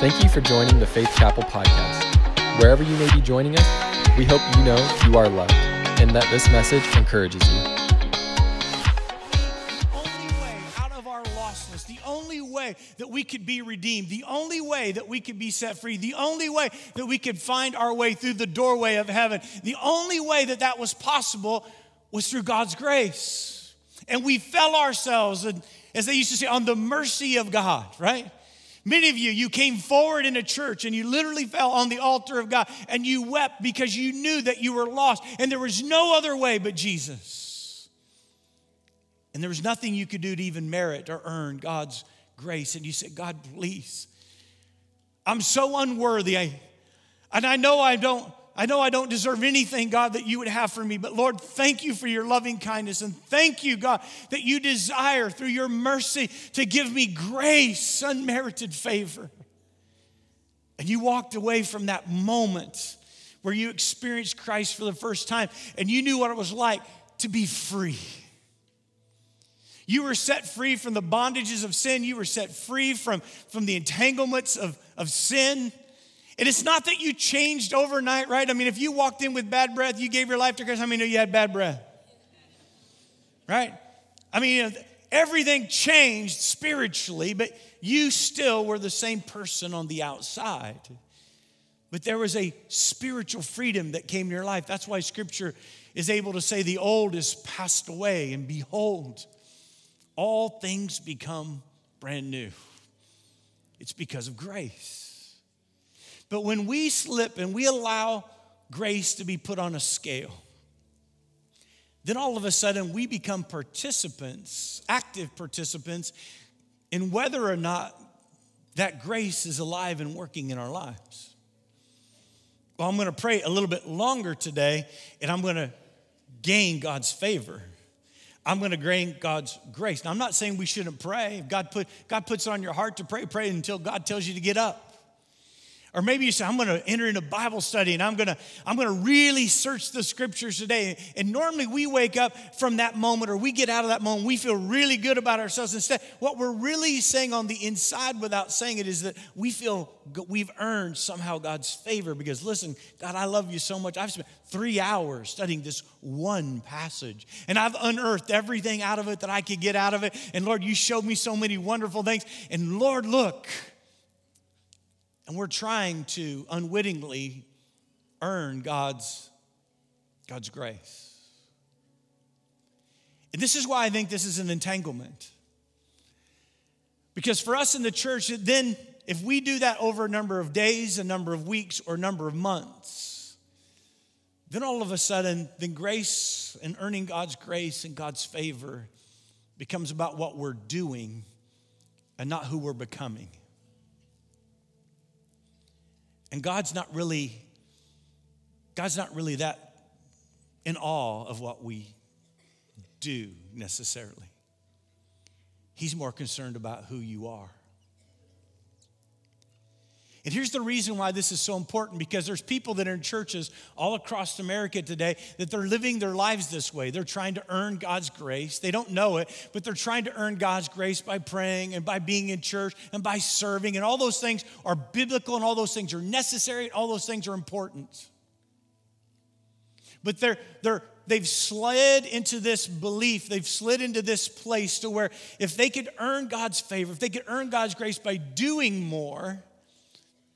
Thank you for joining the Faith Chapel podcast. Wherever you may be joining us, we hope you know you are loved and that this message encourages you. The only way out of our lostness, the only way that we could be redeemed, the only way that we could be set free, the only way that we could find our way through the doorway of heaven, the only way that that was possible was through God's grace. And we fell ourselves, as they used to say, on the mercy of God, right? Many of you, you came forward in a church and you literally fell on the altar of God and you wept because you knew that you were lost and there was no other way but Jesus. And there was nothing you could do to even merit or earn God's grace. And you said, God, please, I'm so unworthy. I, and I know I don't, I know I don't deserve anything, God, that you would have for me. But Lord, thank you for your loving kindness. And thank you, God, that you desire through your mercy to give me grace, unmerited favor. And you walked away from that moment where you experienced Christ for the first time and you knew what it was like to be free. You were set free from the bondages of sin. You were set free from, from the entanglements of, of sin. And it's not that you changed overnight, right? I mean, if you walked in with bad breath, you gave your life to Christ, how many know you had bad breath? Right? I mean, everything changed spiritually, but you still were the same person on the outside. But there was a spiritual freedom that came to your life. That's why scripture is able to say, The old is passed away, and behold, all things become brand new. It's because of grace. But when we slip and we allow grace to be put on a scale, then all of a sudden we become participants, active participants, in whether or not that grace is alive and working in our lives. Well, I'm going to pray a little bit longer today, and I'm going to gain God's favor. I'm going to gain God's grace. Now, I'm not saying we shouldn't pray. If God, put, God puts it on your heart to pray, pray until God tells you to get up. Or maybe you say, I'm going to enter into Bible study and I'm going to I'm going to really search the scriptures today. And normally we wake up from that moment or we get out of that moment, we feel really good about ourselves. Instead, what we're really saying on the inside without saying it is that we feel we've earned somehow God's favor because listen, God, I love you so much. I've spent three hours studying this one passage and I've unearthed everything out of it that I could get out of it. And Lord, you showed me so many wonderful things. And Lord, look, and we're trying to unwittingly earn God's, God's grace. And this is why I think this is an entanglement. Because for us in the church, then if we do that over a number of days, a number of weeks, or a number of months, then all of a sudden, then grace and earning God's grace and God's favor becomes about what we're doing and not who we're becoming. And God's not really, God's not really that in awe of what we do necessarily. He's more concerned about who you are. And here's the reason why this is so important because there's people that are in churches all across America today that they're living their lives this way. They're trying to earn God's grace. They don't know it, but they're trying to earn God's grace by praying and by being in church and by serving. And all those things are biblical and all those things are necessary and all those things are important. But they're, they're, they've slid into this belief, they've slid into this place to where if they could earn God's favor, if they could earn God's grace by doing more,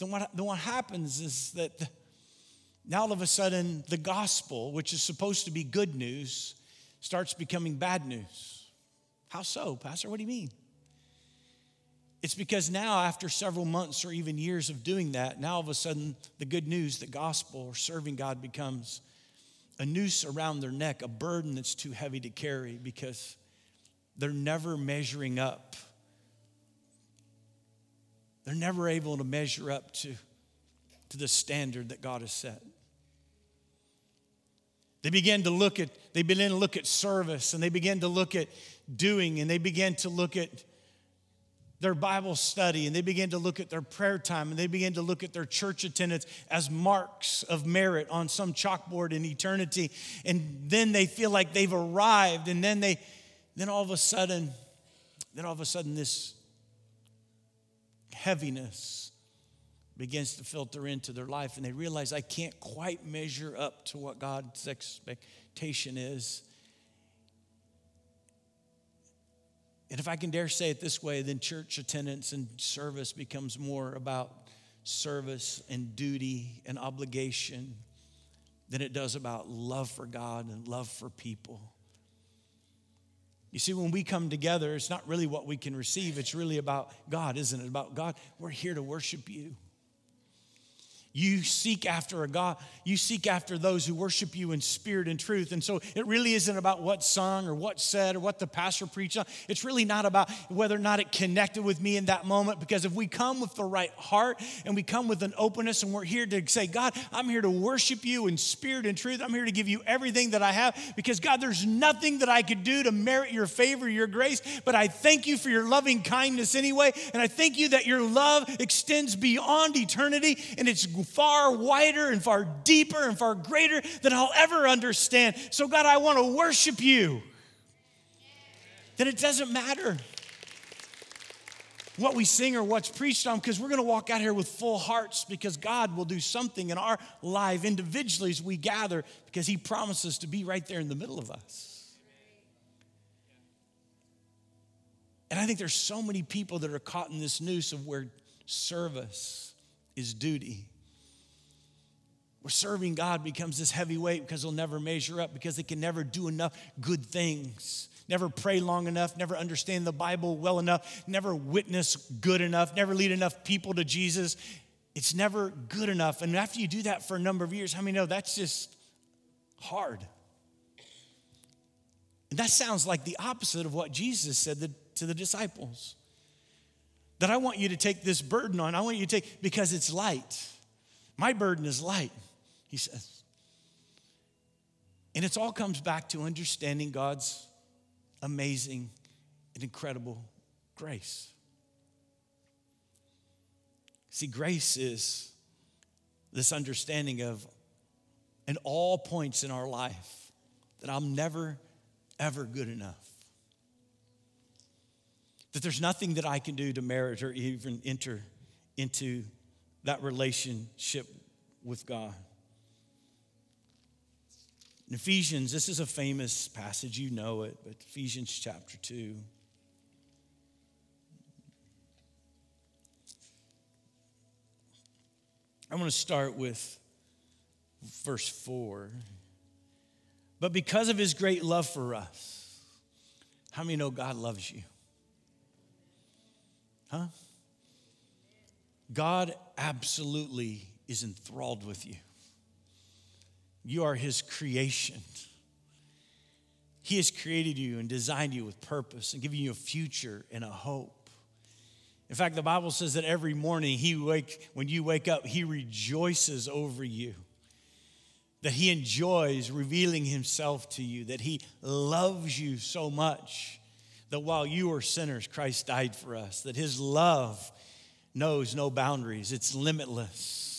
then what, then what happens is that now all of a sudden the gospel, which is supposed to be good news, starts becoming bad news. How so, Pastor? What do you mean? It's because now, after several months or even years of doing that, now all of a sudden the good news, the gospel, or serving God becomes a noose around their neck, a burden that's too heavy to carry because they're never measuring up they're never able to measure up to, to the standard that God has set. They begin to look at, they begin to look at service and they begin to look at doing and they begin to look at their Bible study and they begin to look at their prayer time and they begin to look at their church attendance as marks of merit on some chalkboard in eternity. And then they feel like they've arrived and then they, then all of a sudden, then all of a sudden this heaviness begins to filter into their life and they realize I can't quite measure up to what God's expectation is. And if I can dare say it this way, then church attendance and service becomes more about service and duty and obligation than it does about love for God and love for people. You see, when we come together, it's not really what we can receive, it's really about God, isn't it? About God, we're here to worship you. You seek after a God, you seek after those who worship you in spirit and truth. And so it really isn't about what sung or what said or what the pastor preached on. It's really not about whether or not it connected with me in that moment. Because if we come with the right heart and we come with an openness and we're here to say, God, I'm here to worship you in spirit and truth. I'm here to give you everything that I have. Because God, there's nothing that I could do to merit your favor, your grace. But I thank you for your loving kindness anyway. And I thank you that your love extends beyond eternity and it's far wider and far deeper and far greater than I'll ever understand. So, God, I want to worship you. Then it doesn't matter what we sing or what's preached on because we're going to walk out here with full hearts because God will do something in our life individually as we gather because He promises to be right there in the middle of us. And I think there's so many people that are caught in this noose of where service is duty where serving God becomes this heavy weight because they'll never measure up, because they can never do enough good things, never pray long enough, never understand the Bible well enough, never witness good enough, never lead enough people to Jesus. It's never good enough. And after you do that for a number of years, how many know that's just hard? And that sounds like the opposite of what Jesus said to the disciples. That I want you to take this burden on. I want you to take because it's light. My burden is light he says. And it all comes back to understanding God's amazing and incredible grace. See, grace is this understanding of, in all points in our life, that I'm never, ever good enough. That there's nothing that I can do to merit or even enter into that relationship with God. In Ephesians, this is a famous passage, you know it, but Ephesians chapter 2. I want to start with verse 4. But because of his great love for us, how many know God loves you? Huh? God absolutely is enthralled with you. You are His creation. He has created you and designed you with purpose and given you a future and a hope. In fact, the Bible says that every morning he wake, when you wake up, he rejoices over you. That he enjoys revealing himself to you, that he loves you so much that while you were sinners, Christ died for us, that his love knows no boundaries, it's limitless.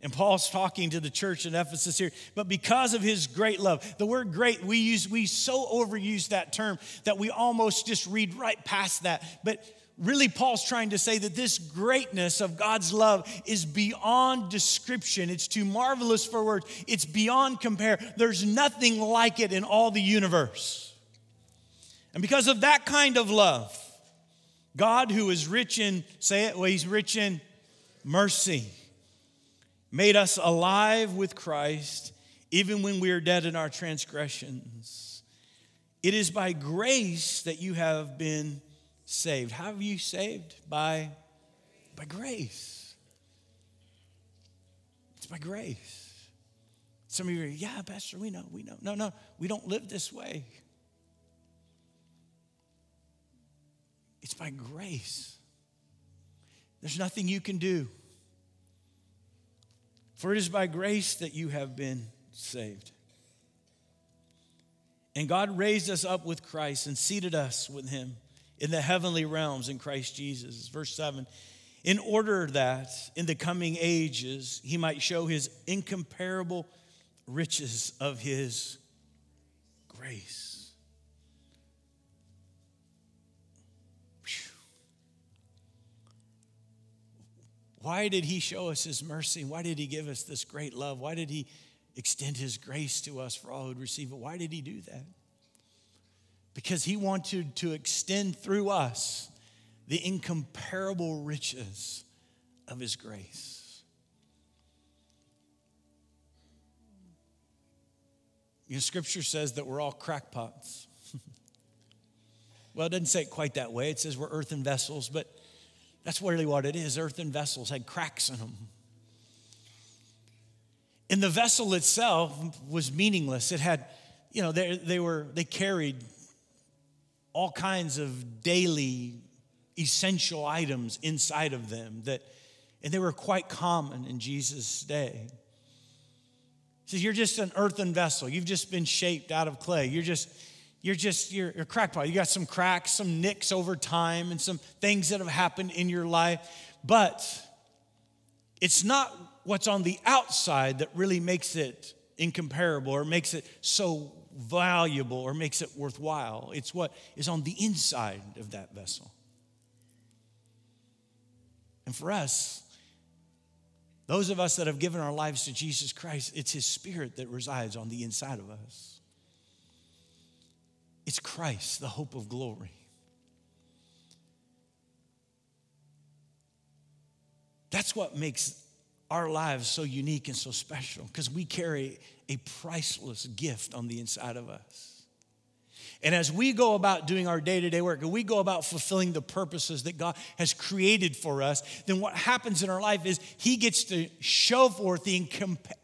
And Paul's talking to the church in Ephesus here, but because of his great love, the word great, we use, we so overuse that term that we almost just read right past that. But really, Paul's trying to say that this greatness of God's love is beyond description. It's too marvelous for words, it's beyond compare. There's nothing like it in all the universe. And because of that kind of love, God, who is rich in, say it, well, he's rich in mercy made us alive with Christ even when we are dead in our transgressions. It is by grace that you have been saved. How have you saved? By, by grace. It's by grace. Some of you are, yeah, Pastor, we know, we know. No, no, we don't live this way. It's by grace. There's nothing you can do. For it is by grace that you have been saved. And God raised us up with Christ and seated us with him in the heavenly realms in Christ Jesus. Verse 7 in order that in the coming ages he might show his incomparable riches of his grace. Why did he show us his mercy? Why did he give us this great love? Why did he extend his grace to us for all who would receive it? Why did he do that? Because he wanted to extend through us the incomparable riches of his grace. You know, scripture says that we're all crackpots. well, it doesn't say it quite that way. It says we're earthen vessels, but that's really what it is. Earthen vessels had cracks in them. And the vessel itself was meaningless. It had, you know, they, they were, they carried all kinds of daily essential items inside of them that, and they were quite common in Jesus' day. He says, You're just an earthen vessel. You've just been shaped out of clay. You're just, you're just, you're, you're crackpot. You got some cracks, some nicks over time, and some things that have happened in your life. But it's not what's on the outside that really makes it incomparable or makes it so valuable or makes it worthwhile. It's what is on the inside of that vessel. And for us, those of us that have given our lives to Jesus Christ, it's His Spirit that resides on the inside of us. It's Christ, the hope of glory. That's what makes our lives so unique and so special because we carry a priceless gift on the inside of us. And as we go about doing our day to day work, and we go about fulfilling the purposes that God has created for us, then what happens in our life is He gets to show forth the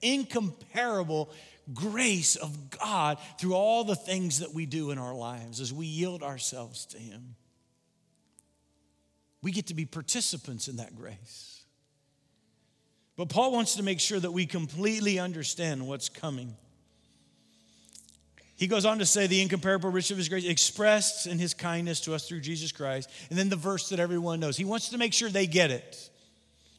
incomparable grace of God through all the things that we do in our lives as we yield ourselves to Him. We get to be participants in that grace. But Paul wants to make sure that we completely understand what's coming. He goes on to say, the incomparable riches of his grace expressed in his kindness to us through Jesus Christ. And then the verse that everyone knows. He wants to make sure they get it.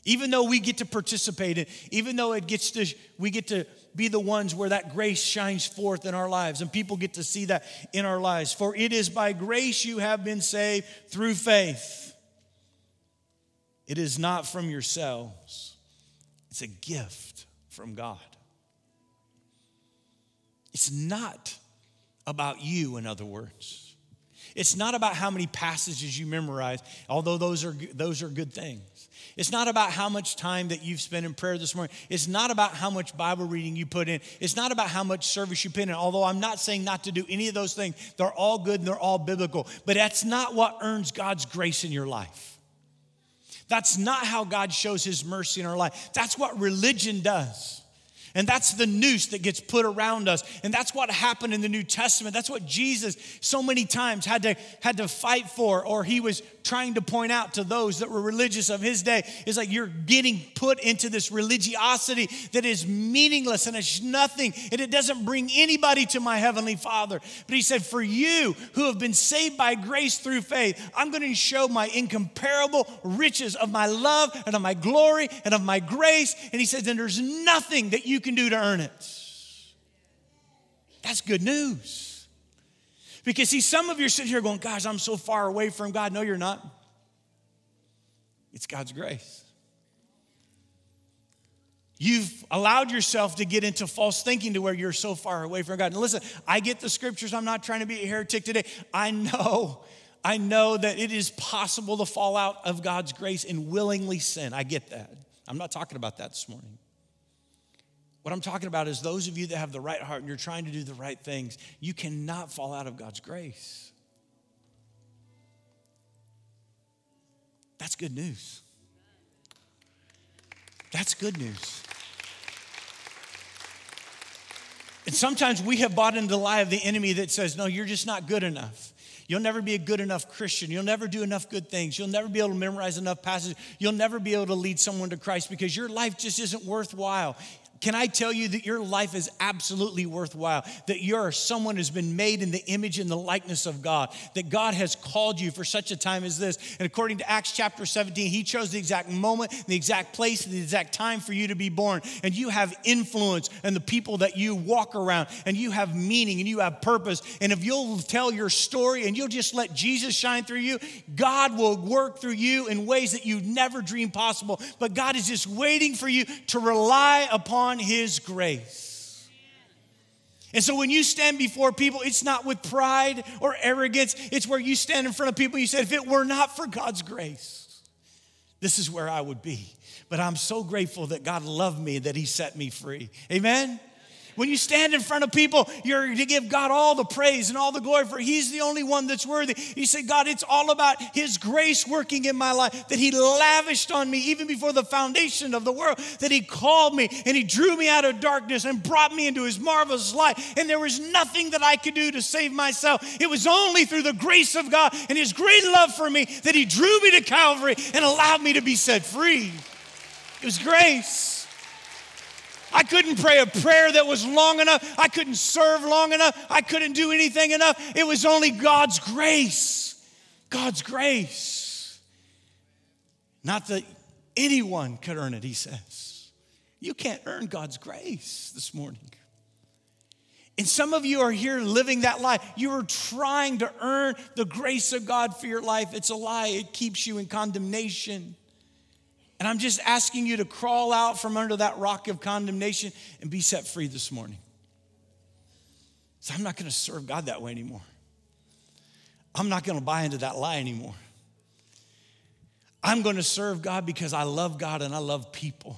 Even though we get to participate in, even though it gets to, we get to be the ones where that grace shines forth in our lives and people get to see that in our lives. For it is by grace you have been saved through faith. It is not from yourselves. It's a gift from God. It's not about you, in other words. It's not about how many passages you memorize, although those are, those are good things. It's not about how much time that you've spent in prayer this morning. It's not about how much Bible reading you put in. It's not about how much service you put in. Although I'm not saying not to do any of those things, they're all good and they're all biblical. But that's not what earns God's grace in your life. That's not how God shows his mercy in our life. That's what religion does. And that's the noose that gets put around us. And that's what happened in the New Testament. That's what Jesus so many times had to, had to fight for, or he was trying to point out to those that were religious of his day. Is like you're getting put into this religiosity that is meaningless and it's nothing, and it doesn't bring anybody to my heavenly Father. But he said, For you who have been saved by grace through faith, I'm going to show my incomparable riches of my love and of my glory and of my grace. And he says, And there's nothing that you can do to earn it. That's good news. Because, see, some of you are sitting here going, Guys, I'm so far away from God. No, you're not. It's God's grace. You've allowed yourself to get into false thinking to where you're so far away from God. And listen, I get the scriptures. I'm not trying to be a heretic today. I know, I know that it is possible to fall out of God's grace and willingly sin. I get that. I'm not talking about that this morning. What I'm talking about is those of you that have the right heart and you're trying to do the right things, you cannot fall out of God's grace. That's good news. That's good news. And sometimes we have bought into the lie of the enemy that says, no, you're just not good enough. You'll never be a good enough Christian. You'll never do enough good things. You'll never be able to memorize enough passages. You'll never be able to lead someone to Christ because your life just isn't worthwhile. Can I tell you that your life is absolutely worthwhile? That you're someone who's been made in the image and the likeness of God, that God has called you for such a time as this. And according to Acts chapter 17, He chose the exact moment, the exact place, and the exact time for you to be born. And you have influence and the people that you walk around, and you have meaning and you have purpose. And if you'll tell your story and you'll just let Jesus shine through you, God will work through you in ways that you never dreamed possible. But God is just waiting for you to rely upon on His grace. And so when you stand before people, it's not with pride or arrogance. It's where you stand in front of people. You said, if it were not for God's grace, this is where I would be. But I'm so grateful that God loved me, that He set me free. Amen? When you stand in front of people, you're to give God all the praise and all the glory for He's the only one that's worthy. You say, God, it's all about His grace working in my life, that He lavished on me even before the foundation of the world, that He called me and He drew me out of darkness and brought me into His marvelous light. And there was nothing that I could do to save myself. It was only through the grace of God and His great love for me that He drew me to Calvary and allowed me to be set free. It was grace. I couldn't pray a prayer that was long enough. I couldn't serve long enough. I couldn't do anything enough. It was only God's grace. God's grace. Not that anyone could earn it, he says. You can't earn God's grace this morning. And some of you are here living that lie. You are trying to earn the grace of God for your life. It's a lie, it keeps you in condemnation. And I'm just asking you to crawl out from under that rock of condemnation and be set free this morning. So I'm not going to serve God that way anymore. I'm not going to buy into that lie anymore. I'm going to serve God because I love God and I love people.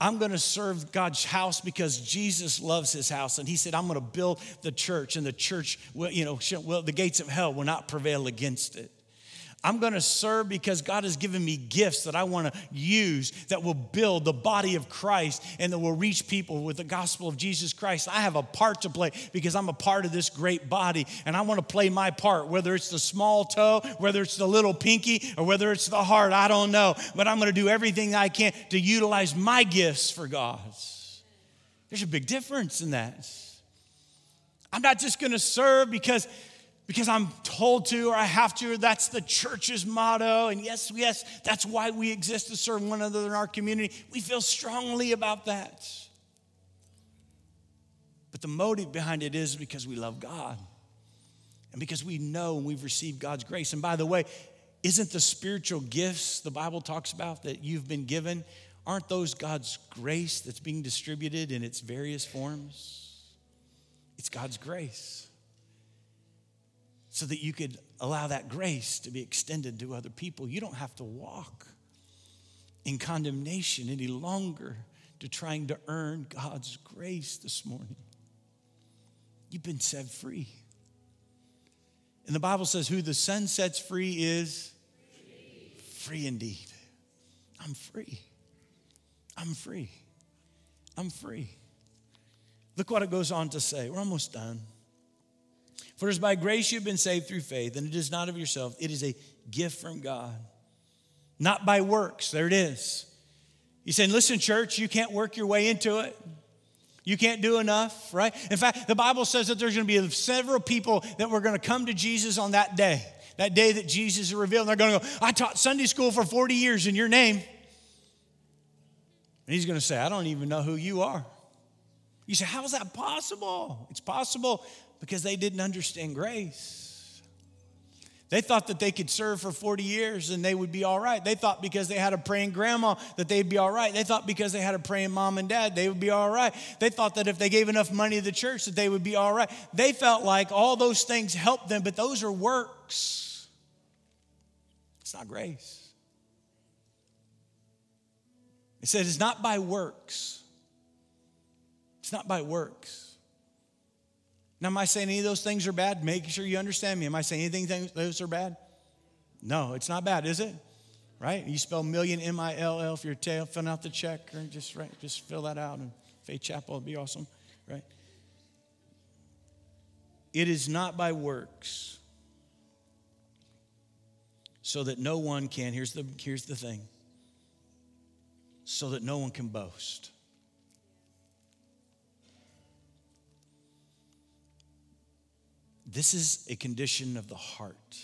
I'm going to serve God's house because Jesus loves his house. And he said, I'm going to build the church, and the church, will, you know, well, the gates of hell will not prevail against it. I'm going to serve because God has given me gifts that I want to use that will build the body of Christ and that will reach people with the gospel of Jesus Christ. I have a part to play because I'm a part of this great body and I want to play my part, whether it's the small toe, whether it's the little pinky, or whether it's the heart, I don't know. But I'm going to do everything I can to utilize my gifts for God's. There's a big difference in that. I'm not just going to serve because because I'm told to or I have to, or that's the church's motto. And yes, yes, that's why we exist to serve one another in our community. We feel strongly about that. But the motive behind it is because we love God and because we know and we've received God's grace. And by the way, isn't the spiritual gifts the Bible talks about that you've been given, aren't those God's grace that's being distributed in its various forms? It's God's grace so that you could allow that grace to be extended to other people. You don't have to walk in condemnation any longer to trying to earn God's grace this morning. You've been set free. And the Bible says, Who the Son sets free is free, free indeed. I'm free. I'm free. I'm free. Look what it goes on to say. We're almost done. For it is by grace you've been saved through faith, and it is not of yourself, it is a gift from God. Not by works. There it is. He's saying, listen, church, you can't work your way into it. You can't do enough, right? In fact, the Bible says that there's going to be several people that were going to come to Jesus on that day, that day that Jesus is revealed. They're going to go, I taught Sunday school for 40 years in your name. And he's going to say, I don't even know who you are. You say, How is that possible? It's possible because they didn't understand grace. They thought that they could serve for 40 years and they would be all right. They thought because they had a praying grandma that they'd be all right. They thought because they had a praying mom and dad, they would be all right. They thought that if they gave enough money to the church that they would be all right. They felt like all those things helped them, but those are works. It's not grace. It says it's not by works. It's not by works. Now, am I saying any of those things are bad? Make sure you understand me. Am I saying anything those are bad? No, it's not bad, is it? Right? You spell million M I L L for your tail, fill out the check, or just right, just fill that out and Faith Chapel would be awesome, right? It is not by works, so that no one can. Here's the here's the thing. So that no one can boast. This is a condition of the heart.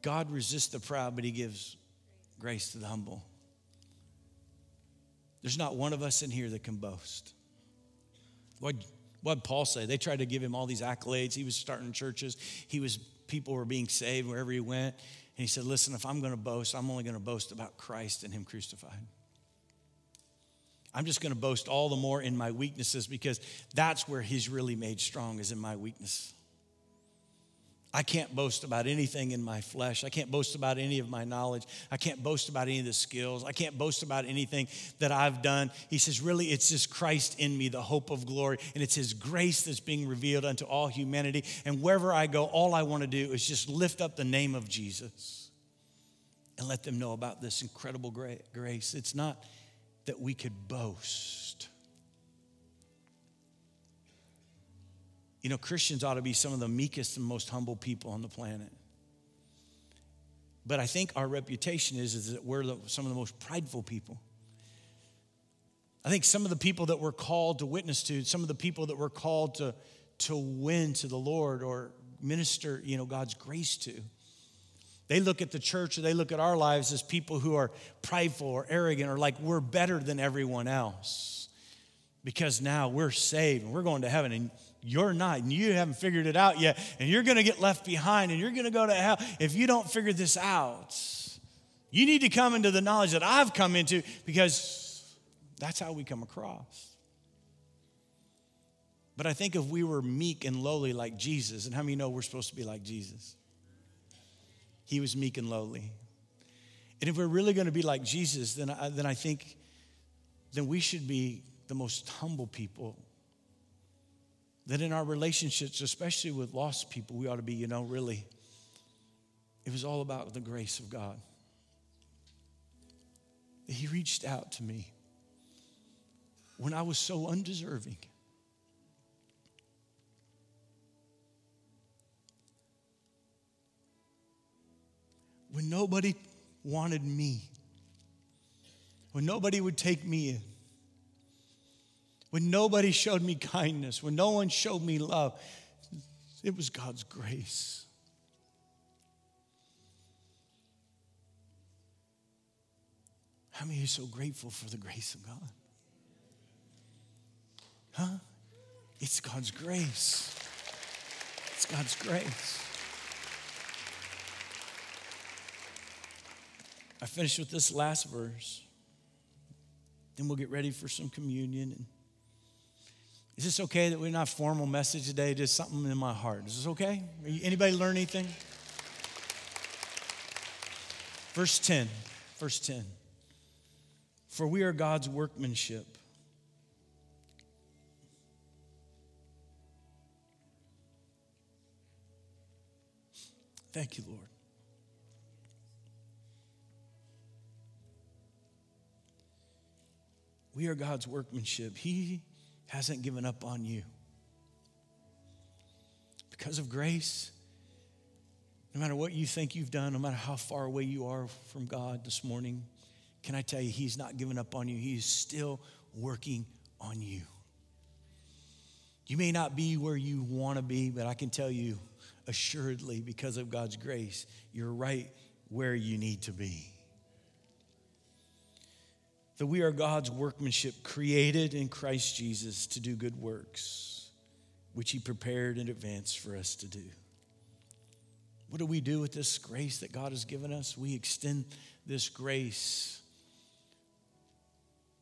God resists the proud, but he gives grace to the humble. There's not one of us in here that can boast. What what Paul say? They tried to give him all these accolades. He was starting churches. He was people were being saved wherever he went. And he said, "Listen, if I'm going to boast, I'm only going to boast about Christ and him crucified." I'm just going to boast all the more in my weaknesses because that's where he's really made strong is in my weakness. I can't boast about anything in my flesh. I can't boast about any of my knowledge. I can't boast about any of the skills. I can't boast about anything that I've done. He says, really, it's just Christ in me, the hope of glory. And it's His grace that's being revealed unto all humanity. And wherever I go, all I want to do is just lift up the name of Jesus and let them know about this incredible grace. It's not that we could boast. You know, Christians ought to be some of the meekest and most humble people on the planet. But I think our reputation is, is that we're the, some of the most prideful people. I think some of the people that we're called to witness to, some of the people that we're called to, to win to the Lord or minister, you know, God's grace to, they look at the church or they look at our lives as people who are prideful or arrogant or like we're better than everyone else because now we're saved and we're going to heaven and you're not, and you haven't figured it out yet, and you're gonna get left behind and you're gonna go to hell if you don't figure this out. You need to come into the knowledge that I've come into because that's how we come across. But I think if we were meek and lowly like Jesus, and how many know we're supposed to be like Jesus? He was meek and lowly. And if we're really going to be like Jesus, then I, then I think then we should be the most humble people that in our relationships, especially with lost people, we ought to be, you know, really, it was all about the grace of God. He reached out to me when I was so undeserving. Nobody wanted me, when nobody would take me in when nobody showed me kindness, when no one showed me love, it was God's grace. How many are so grateful for the grace of God? Huh? It's God's grace. It's God's grace. I finish with this last verse. Then we'll get ready for some communion. Is this okay that we're not formal message today? Just something in my heart. Is this okay? Anybody learn anything? Verse 10. Verse 10. For we are God's workmanship. Thank you, Lord. We are God's workmanship. He hasn't given up on you. Because of grace, no matter what you think you've done, no matter how far away you are from God this morning, can I tell you, He's not given up on you. He is still working on you. You may not be where you want to be, but I can tell you assuredly, because of God's grace, you're right where you need to be that we are God's workmanship, created in Christ Jesus to do good works, which He prepared in advance for us to do. What do we do with this grace that God has given us? We extend this grace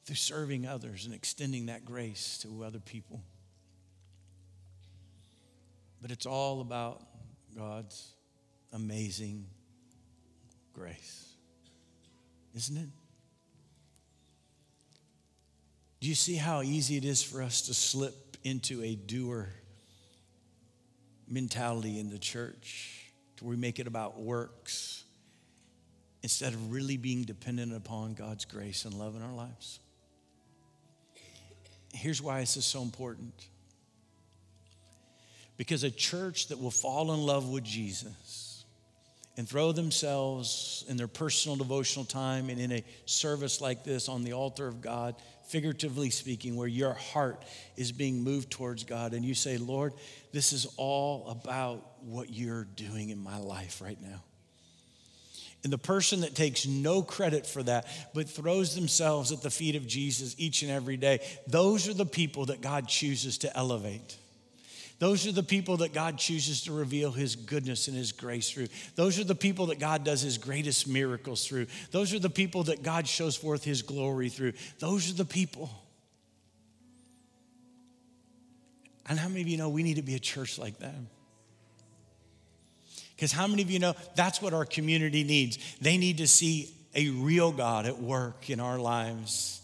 through serving others and extending that grace to other people. But it's all about God's amazing grace, isn't it? Do you see how easy it is for us to slip into a doer mentality in the church to where we make it about works instead of really being dependent upon God's grace and love in our lives? Here's why this is so important. Because a church that will fall in love with Jesus and throw themselves in their personal devotional time and in a service like this on the altar of God, figuratively speaking, where your heart is being moved towards God, and you say, Lord, this is all about what you're doing in my life right now. And the person that takes no credit for that, but throws themselves at the feet of Jesus each and every day, those are the people that God chooses to elevate. Those are the people that God chooses to reveal His goodness and His grace through. Those are the people that God does His greatest miracles through. Those are the people that God shows forth His glory through. Those are the people. And how many of you know we need to be a church like that? Because how many of you know that's what our community needs? They need to see a real God at work in our lives,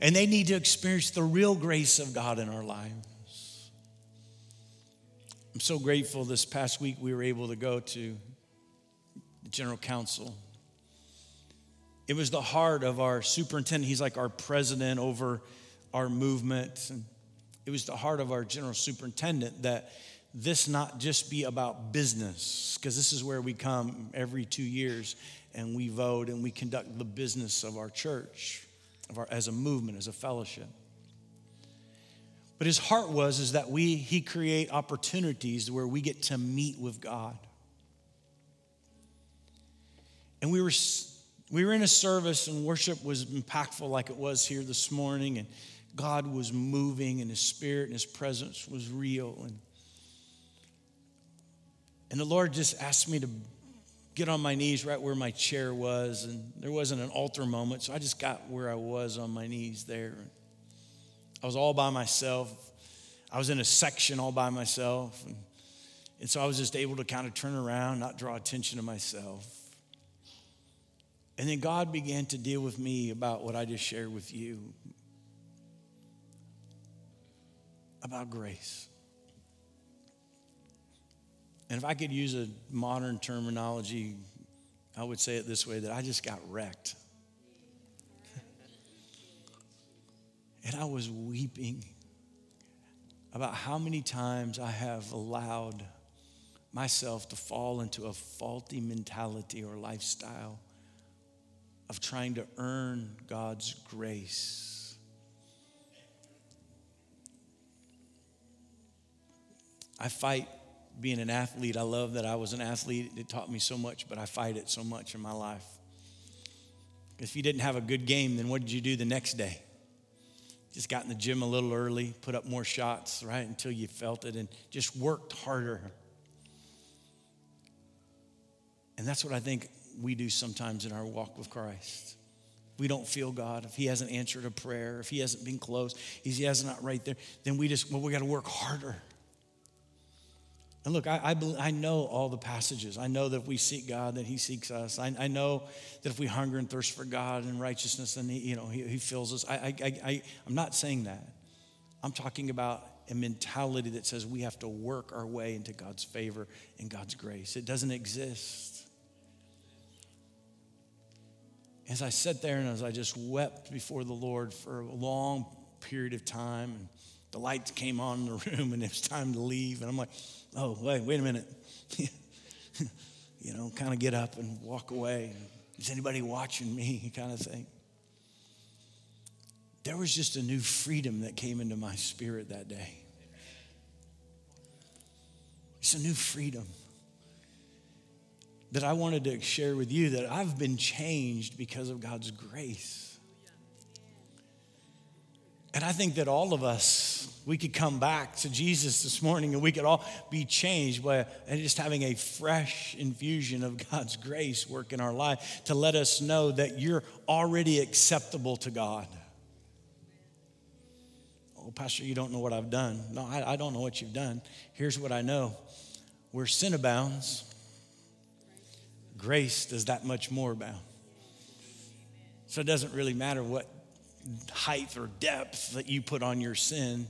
and they need to experience the real grace of God in our lives. I'm so grateful this past week we were able to go to the general council. It was the heart of our superintendent. He's like our president over our movement. And it was the heart of our general superintendent that this not just be about business, because this is where we come every two years and we vote and we conduct the business of our church, of our, as a movement, as a fellowship. But his heart was is that we he create opportunities where we get to meet with God. And we were we were in a service and worship was impactful like it was here this morning and God was moving and his spirit and his presence was real and and the Lord just asked me to get on my knees right where my chair was and there wasn't an altar moment so I just got where I was on my knees there. I was all by myself. I was in a section all by myself. And, and so I was just able to kind of turn around, not draw attention to myself. And then God began to deal with me about what I just shared with you about grace. And if I could use a modern terminology, I would say it this way that I just got wrecked. And I was weeping about how many times I have allowed myself to fall into a faulty mentality or lifestyle of trying to earn God's grace. I fight being an athlete. I love that I was an athlete. It taught me so much, but I fight it so much in my life. If you didn't have a good game, then what did you do the next day? Just got in the gym a little early, put up more shots, right, until you felt it, and just worked harder. And that's what I think we do sometimes in our walk with Christ. We don't feel God. If He hasn't answered a prayer, if He hasn't been close, if He hasn't not right there, then we just, well, we got to work harder. And look, I, I, I, know all the passages. I know that if we seek God, that He seeks us. I, I know that if we hunger and thirst for God and righteousness, then He, you know, He, he fills us. I, I, I, I'm not saying that. I'm talking about a mentality that says we have to work our way into God's favor and God's grace. It doesn't exist. As I sat there and as I just wept before the Lord for a long period of time, and the lights came on in the room, and it was time to leave, and I'm like, oh, wait, wait a minute. you know, kind of get up and walk away. Is anybody watching me? kind of thing. There was just a new freedom that came into my spirit that day. It's a new freedom that I wanted to share with you that I've been changed because of God's grace. And I think that all of us, we could come back to Jesus this morning and we could all be changed by just having a fresh infusion of God's grace work in our life to let us know that you're already acceptable to God. Oh, Pastor, you don't know what I've done. No, I, I don't know what you've done. Here's what I know where sin abounds, grace does that much more abound. So it doesn't really matter what height or depth that you put on your sin.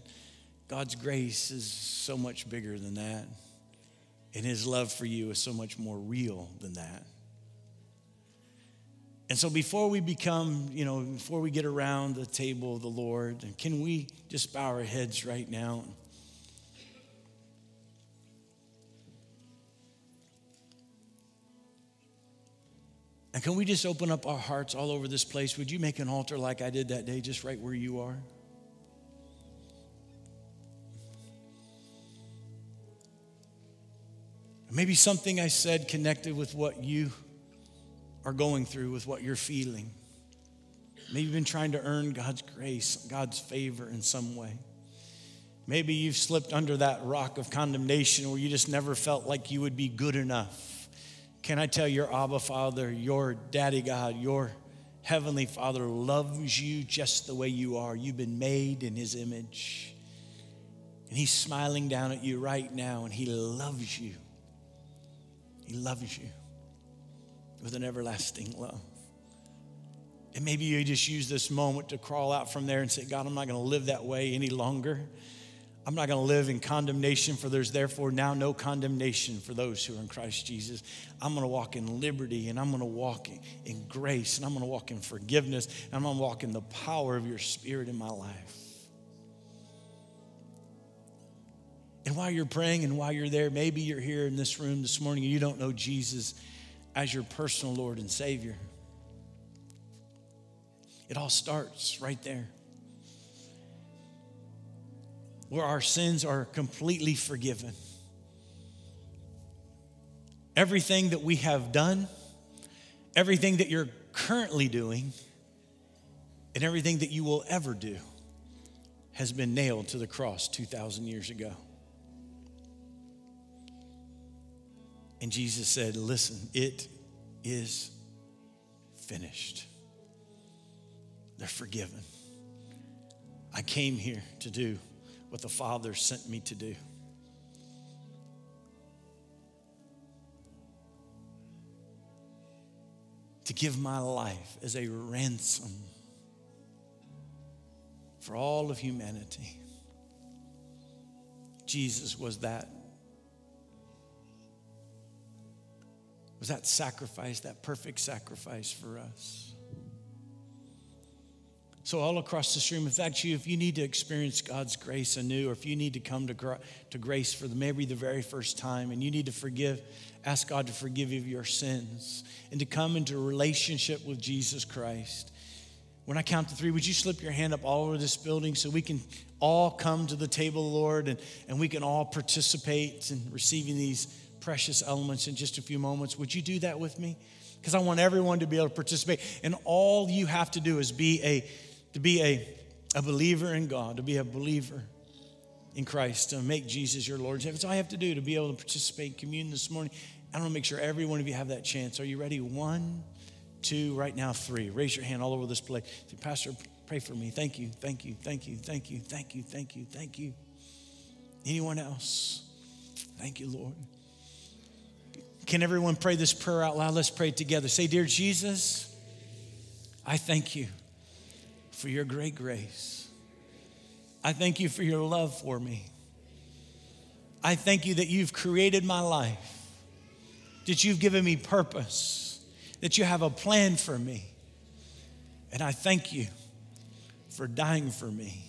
God's grace is so much bigger than that. And his love for you is so much more real than that. And so before we become, you know, before we get around the table of the Lord, can we just bow our heads right now? And can we just open up our hearts all over this place? Would you make an altar like I did that day, just right where you are? Maybe something I said connected with what you are going through, with what you're feeling. Maybe you've been trying to earn God's grace, God's favor in some way. Maybe you've slipped under that rock of condemnation where you just never felt like you would be good enough. Can I tell your Abba Father, your daddy God, your heavenly Father loves you just the way you are? You've been made in his image. And he's smiling down at you right now, and he loves you. He loves you with an everlasting love. And maybe you just use this moment to crawl out from there and say, God, I'm not going to live that way any longer. I'm not going to live in condemnation, for there's therefore now no condemnation for those who are in Christ Jesus. I'm going to walk in liberty and I'm going to walk in grace and I'm going to walk in forgiveness and I'm going to walk in the power of your spirit in my life. And while you're praying and while you're there, maybe you're here in this room this morning and you don't know Jesus as your personal Lord and Savior. It all starts right there. Where our sins are completely forgiven. Everything that we have done, everything that you're currently doing, and everything that you will ever do has been nailed to the cross 2,000 years ago. And Jesus said, Listen, it is finished. They're forgiven. I came here to do what the Father sent me to do. To give my life as a ransom for all of humanity. Jesus was that was that sacrifice, that perfect sacrifice for us. So, all across this room, if that's you, if you need to experience God's grace anew, or if you need to come to, to grace for the, maybe the very first time, and you need to forgive, ask God to forgive you of your sins, and to come into relationship with Jesus Christ. When I count to three, would you slip your hand up all over this building so we can all come to the table, Lord, and, and we can all participate in receiving these precious elements in just a few moments? Would you do that with me? Because I want everyone to be able to participate. And all you have to do is be a to be a, a believer in God, to be a believer in Christ, to make Jesus your Lord. That's all I have to do to be able to participate in communion this morning. I want to make sure every one of you have that chance. Are you ready? One, two, right now, three. Raise your hand all over this place. Say, Pastor, pray for me. Thank you, thank you, thank you, thank you, thank you, thank you, thank you. Anyone else? Thank you, Lord. Can everyone pray this prayer out loud? Let's pray together. Say, Dear Jesus, I thank you for your great grace. I thank you for your love for me. I thank you that you've created my life, that you've given me purpose, that you have a plan for me. And I thank you for dying for me.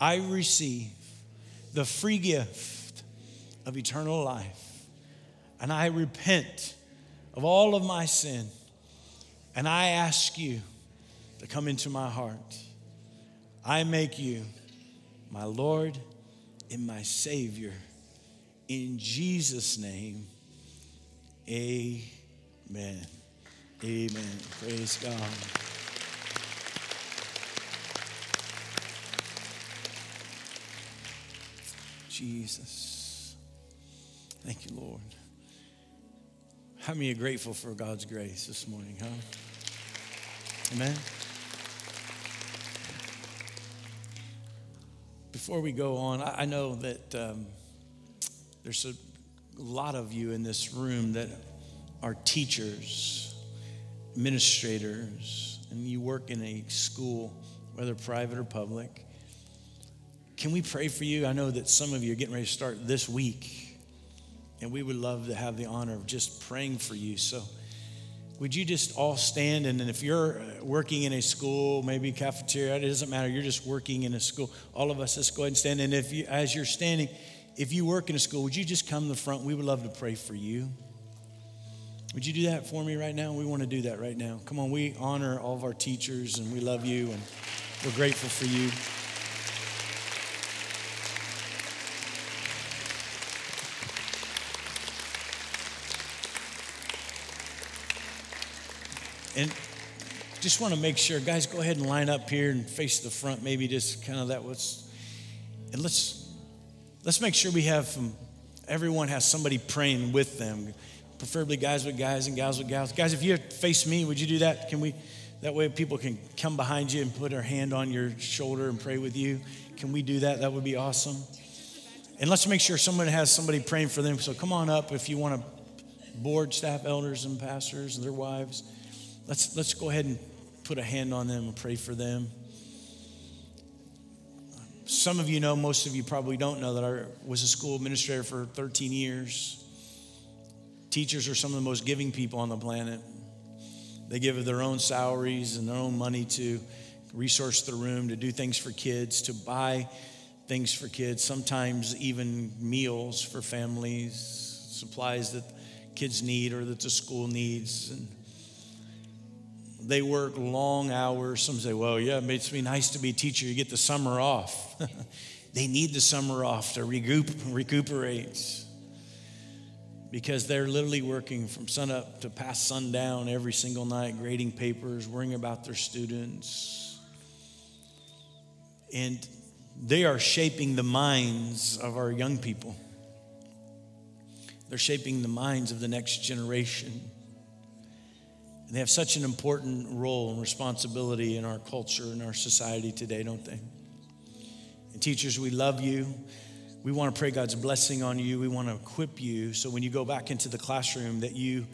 I receive the free gift of eternal life. And I repent of all of my sin. And I ask you to come into my heart. I make you my Lord and my Savior. In Jesus' name, amen. Amen. Praise God. Jesus. Thank you, Lord. How many are grateful for God's grace this morning, huh? Amen. Before we go on, I know that um, there's a lot of you in this room that are teachers, administrators, and you work in a school, whether private or public. Can we pray for you? I know that some of you are getting ready to start this week, and we would love to have the honor of just praying for you. So, would you just all stand? And if you're uh, working in a school, maybe cafeteria, it doesn't matter. You're just working in a school. All of us, let's go ahead and stand. And if you, as you're standing, if you work in a school, would you just come to the front? We would love to pray for you. Would you do that for me right now? We want to do that right now. Come on, we honor all of our teachers and we love you and we're grateful for you. And just want to make sure, guys, go ahead and line up here and face the front. Maybe just kind of that was, and let's let's make sure we have some, everyone has somebody praying with them, preferably guys with guys and gals with gals. Guys, if you face me, would you do that? Can we? That way, people can come behind you and put their hand on your shoulder and pray with you. Can we do that? That would be awesome. And let's make sure someone has somebody praying for them. So come on up if you want to board staff, elders, and pastors and their wives. Let's, let's go ahead and put a hand on them and pray for them. Some of you know, most of you probably don't know that I was a school administrator for 13 years. Teachers are some of the most giving people on the planet. They give of their own salaries and their own money to resource the room, to do things for kids, to buy things for kids, sometimes even meals for families, supplies that kids need or that the school needs. And they work long hours. Some say, well, yeah, it makes me nice to be a teacher. You get the summer off. they need the summer off to recoup, recuperate because they're literally working from sunup to past sundown every single night, grading papers, worrying about their students. And they are shaping the minds of our young people. They're shaping the minds of the next generation. And they have such an important role and responsibility in our culture and our society today, don't they? And teachers, we love you. We want to pray God's blessing on you. We want to equip you so when you go back into the classroom that you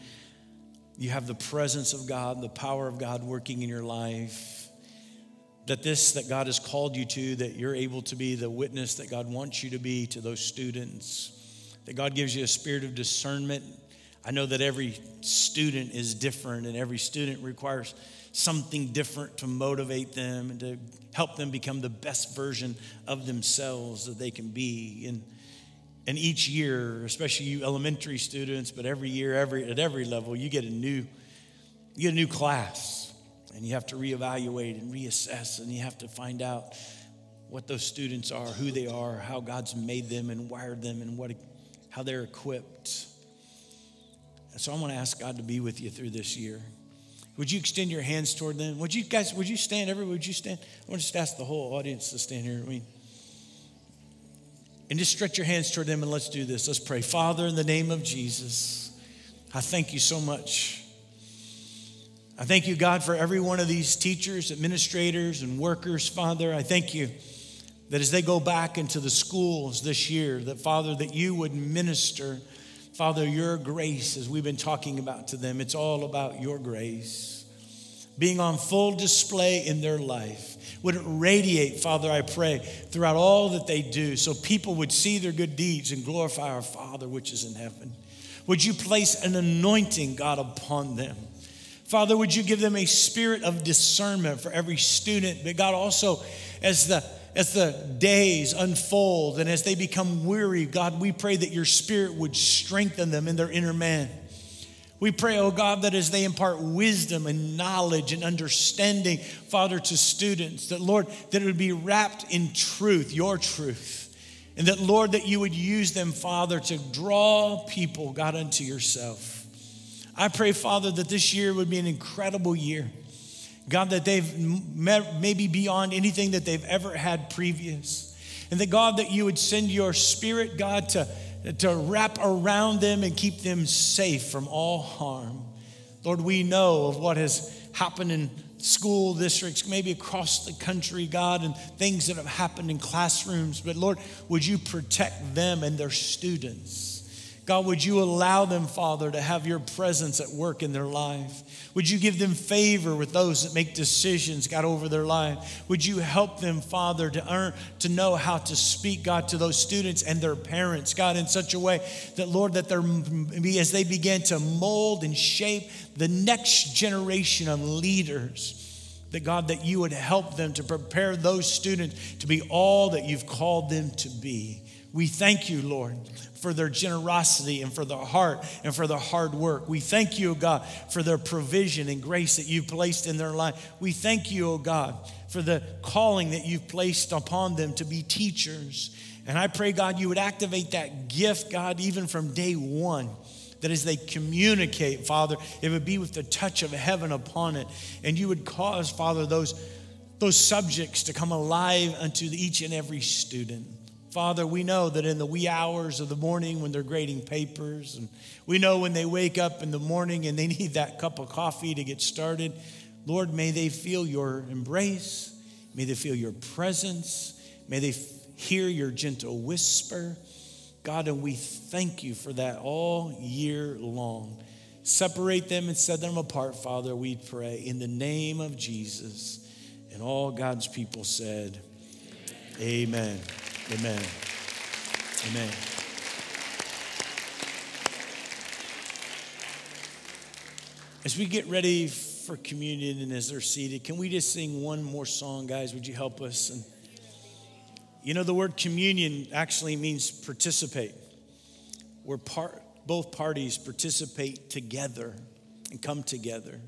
you have the presence of God, the power of God working in your life. That this that God has called you to, that you're able to be the witness that God wants you to be to those students. That God gives you a spirit of discernment I know that every student is different and every student requires something different to motivate them and to help them become the best version of themselves that they can be. And, and each year, especially you elementary students, but every year, every, at every level, you get a new, you get a new class and you have to reevaluate and reassess and you have to find out what those students are, who they are, how God's made them and wired them and what, how they're equipped. So I want to ask God to be with you through this year. Would you extend your hands toward them? Would you guys, would you stand? Everybody, would you stand? I want to just ask the whole audience to stand here. I mean, and just stretch your hands toward them and let's do this. Let's pray. Father, in the name of Jesus, I thank you so much. I thank you, God, for every one of these teachers, administrators, and workers, Father. I thank you that as they go back into the schools this year, that, Father, that you would minister Father, your grace, as we've been talking about to them, it's all about your grace being on full display in their life. Would it radiate, Father, I pray, throughout all that they do so people would see their good deeds and glorify our Father which is in heaven? Would you place an anointing, God, upon them? Father, would you give them a spirit of discernment for every student, but God, also as the as the days unfold and as they become weary, God, we pray that your spirit would strengthen them in their inner man. We pray, oh God, that as they impart wisdom and knowledge and understanding, Father, to students, that Lord, that it would be wrapped in truth, your truth. And that, Lord, that you would use them, Father, to draw people, God, unto yourself. I pray, Father, that this year would be an incredible year. God, that they've maybe beyond anything that they've ever had previous. And that, God, that you would send your spirit, God, to, to wrap around them and keep them safe from all harm. Lord, we know of what has happened in school districts, maybe across the country, God, and things that have happened in classrooms. But Lord, would you protect them and their students? God, would you allow them, Father, to have your presence at work in their life? Would you give them favor with those that make decisions, God, over their life? Would you help them, Father, to earn, to know how to speak, God, to those students and their parents, God, in such a way that, Lord, that they're, as they begin to mold and shape the next generation of leaders, that God, that you would help them to prepare those students to be all that you've called them to be. We thank you, Lord, for their generosity and for their heart and for their hard work. We thank you, O God, for their provision and grace that you've placed in their life. We thank you, O God, for the calling that you've placed upon them to be teachers. And I pray, God, you would activate that gift, God, even from day one that as they communicate, Father, it would be with the touch of heaven upon it. And you would cause, Father, those, those subjects to come alive unto each and every student. Father, we know that in the wee hours of the morning when they're grading papers, and we know when they wake up in the morning and they need that cup of coffee to get started, Lord, may they feel your embrace. May they feel your presence. May they hear your gentle whisper. God, and we thank you for that all year long. Separate them and set them apart, Father, we pray, in the name of Jesus. And all God's people said, Amen. Amen. Amen. As we get ready for communion and as they're seated, can we just sing one more song, guys? Would you help us? And you know, the word communion actually means participate, where part, both parties participate together and come together.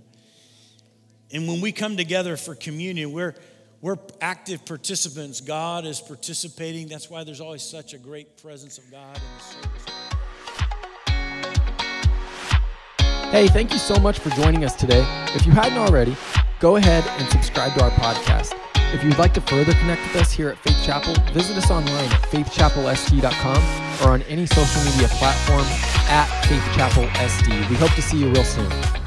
And when we come together for communion, we're, we're active participants. God is participating. That's why there's always such a great presence of God in the service. Hey, thank you so much for joining us today. If you hadn't already, go ahead and subscribe to our podcast. If you'd like to further connect with us here at Faith Chapel, visit us online at faithchapelsd.com or on any social media platform at Faith Chapel SD. We hope to see you real soon.